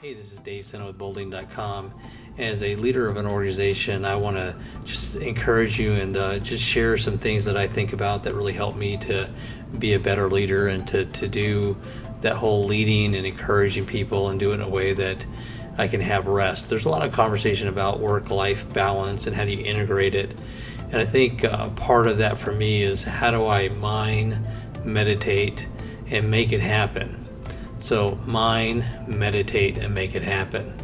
Hey, this is Dave Sena with BoldLeading.com. As a leader of an organization, I want to just encourage you and uh, just share some things that I think about that really help me to be a better leader and to, to do that whole leading and encouraging people and do it in a way that I can have rest. There's a lot of conversation about work life balance and how do you integrate it. And I think uh, part of that for me is how do I mine, meditate, and make it happen so, mine, meditate, and make it happen.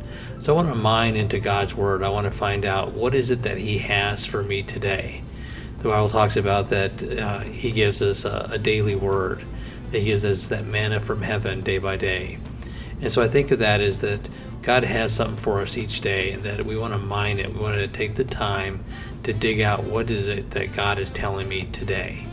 So, I want to mine into God's Word. I want to find out what is it that He has for me today. The Bible talks about that uh, He gives us a, a daily Word, that He gives us that manna from heaven day by day. And so, I think of that as that God has something for us each day, and that we want to mine it. We want to take the time to dig out what is it that God is telling me today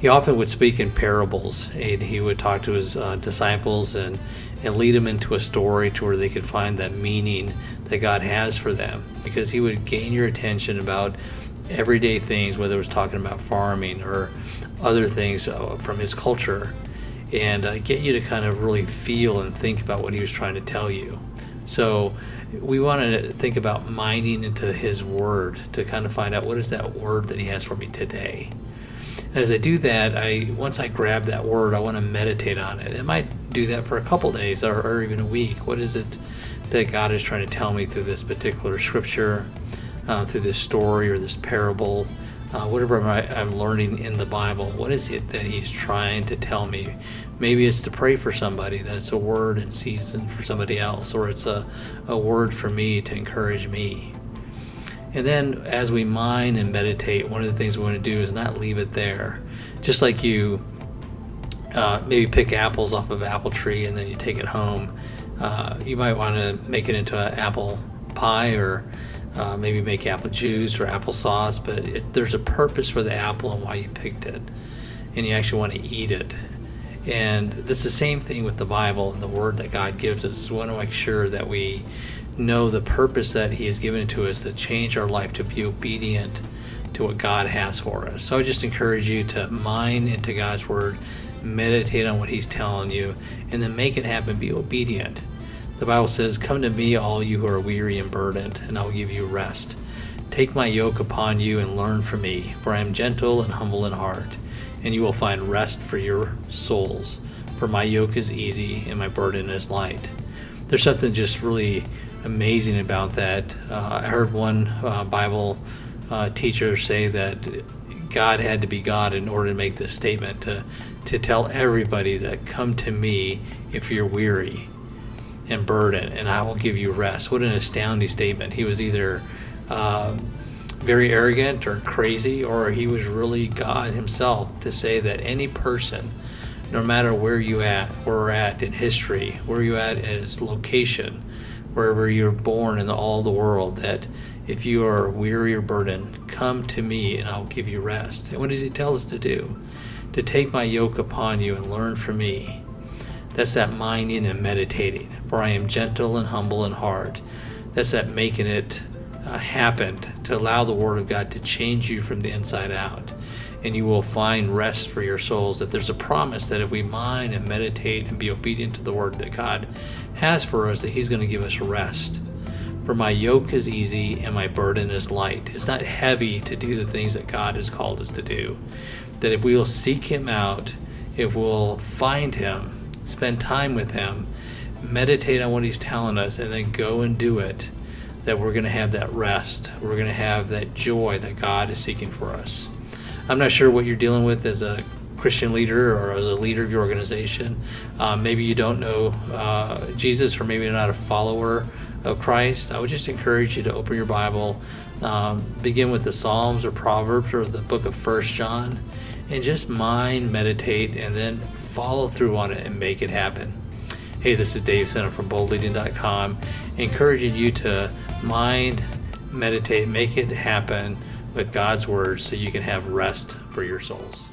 he often would speak in parables and he would talk to his uh, disciples and, and lead them into a story to where they could find that meaning that God has for them because he would gain your attention about everyday things, whether it was talking about farming or other things uh, from his culture, and uh, get you to kind of really feel and think about what he was trying to tell you. So we want to think about mining into his word to kind of find out what is that word that he has for me today as I do that, I once I grab that word, I want to meditate on it. I might do that for a couple days or, or even a week. What is it that God is trying to tell me through this particular scripture, uh, through this story or this parable, uh, whatever I'm learning in the Bible? What is it that He's trying to tell me? Maybe it's to pray for somebody, that it's a word in season for somebody else, or it's a, a word for me to encourage me. And then as we mine and meditate, one of the things we want to do is not leave it there. Just like you uh, maybe pick apples off of apple tree and then you take it home, uh, you might want to make it into an apple pie or uh, maybe make apple juice or applesauce. But it, there's a purpose for the apple and why you picked it, and you actually want to eat it. And it's the same thing with the Bible and the Word that God gives us. We want to make sure that we know the purpose that He has given to us to change our life to be obedient to what God has for us. So I just encourage you to mine into God's Word, meditate on what He's telling you, and then make it happen. Be obedient. The Bible says, Come to me, all you who are weary and burdened, and I'll give you rest. Take my yoke upon you and learn from me, for I am gentle and humble in heart, and you will find rest for your souls. For my yoke is easy and my burden is light. There's something just really amazing about that. Uh, I heard one uh, Bible uh, teacher say that God had to be God in order to make this statement to to tell everybody that come to me if you're weary and burdened, and I will give you rest. What an astounding statement! He was either um, very arrogant or crazy, or he was really God Himself to say that any person no matter where you at, where we're at in history, where you at as location, wherever you're born in all the world, that if you are weary or burdened, come to me and I'll give you rest. And what does he tell us to do? To take my yoke upon you and learn from me. That's that minding and meditating. For I am gentle and humble in heart. That's that making it uh, happen to allow the Word of God to change you from the inside out. And you will find rest for your souls. That there's a promise that if we mind and meditate and be obedient to the Word that God has for us that He's going to give us rest. For my yoke is easy and my burden is light. It's not heavy to do the things that God has called us to do. That if we will seek Him out, if we'll find Him, spend time with Him, meditate on what He's telling us, and then go and do it, that we're going to have that rest. We're going to have that joy that God is seeking for us. I'm not sure what you're dealing with as a Christian leader or as a leader of your organization. Um, maybe you don't know uh, Jesus or maybe you're not a follower of Christ. I would just encourage you to open your Bible, um, begin with the Psalms or Proverbs or the book of First John, and just mind, meditate, and then follow through on it and make it happen. Hey, this is Dave Center from boldleading.com, encouraging you to mind, meditate, make it happen with God's Word so you can have rest for your souls.